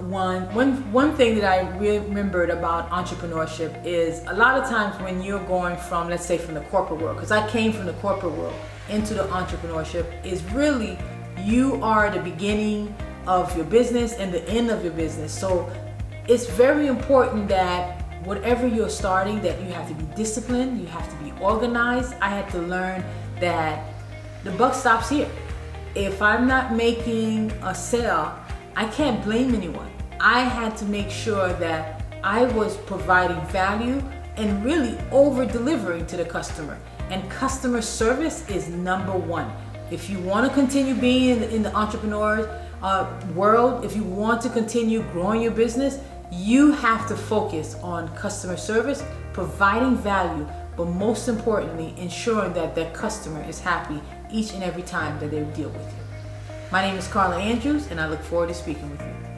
One, one, one thing that I remembered about entrepreneurship is a lot of times when you're going from, let's say, from the corporate world, because I came from the corporate world into the entrepreneurship, is really you are the beginning of your business and the end of your business. So it's very important that whatever you're starting, that you have to be disciplined, you have to be organized. I had to learn that the buck stops here. If I'm not making a sale, I can't blame anyone. I had to make sure that I was providing value and really over delivering to the customer. And customer service is number one. If you want to continue being in the, entrepreneur uh, world, if you want to continue growing your business, you have to focus on customer service, providing value, but most importantly, ensuring that that customer is happy each and every time that they deal with you. My name is Carla Andrews, and I look forward to speaking with you.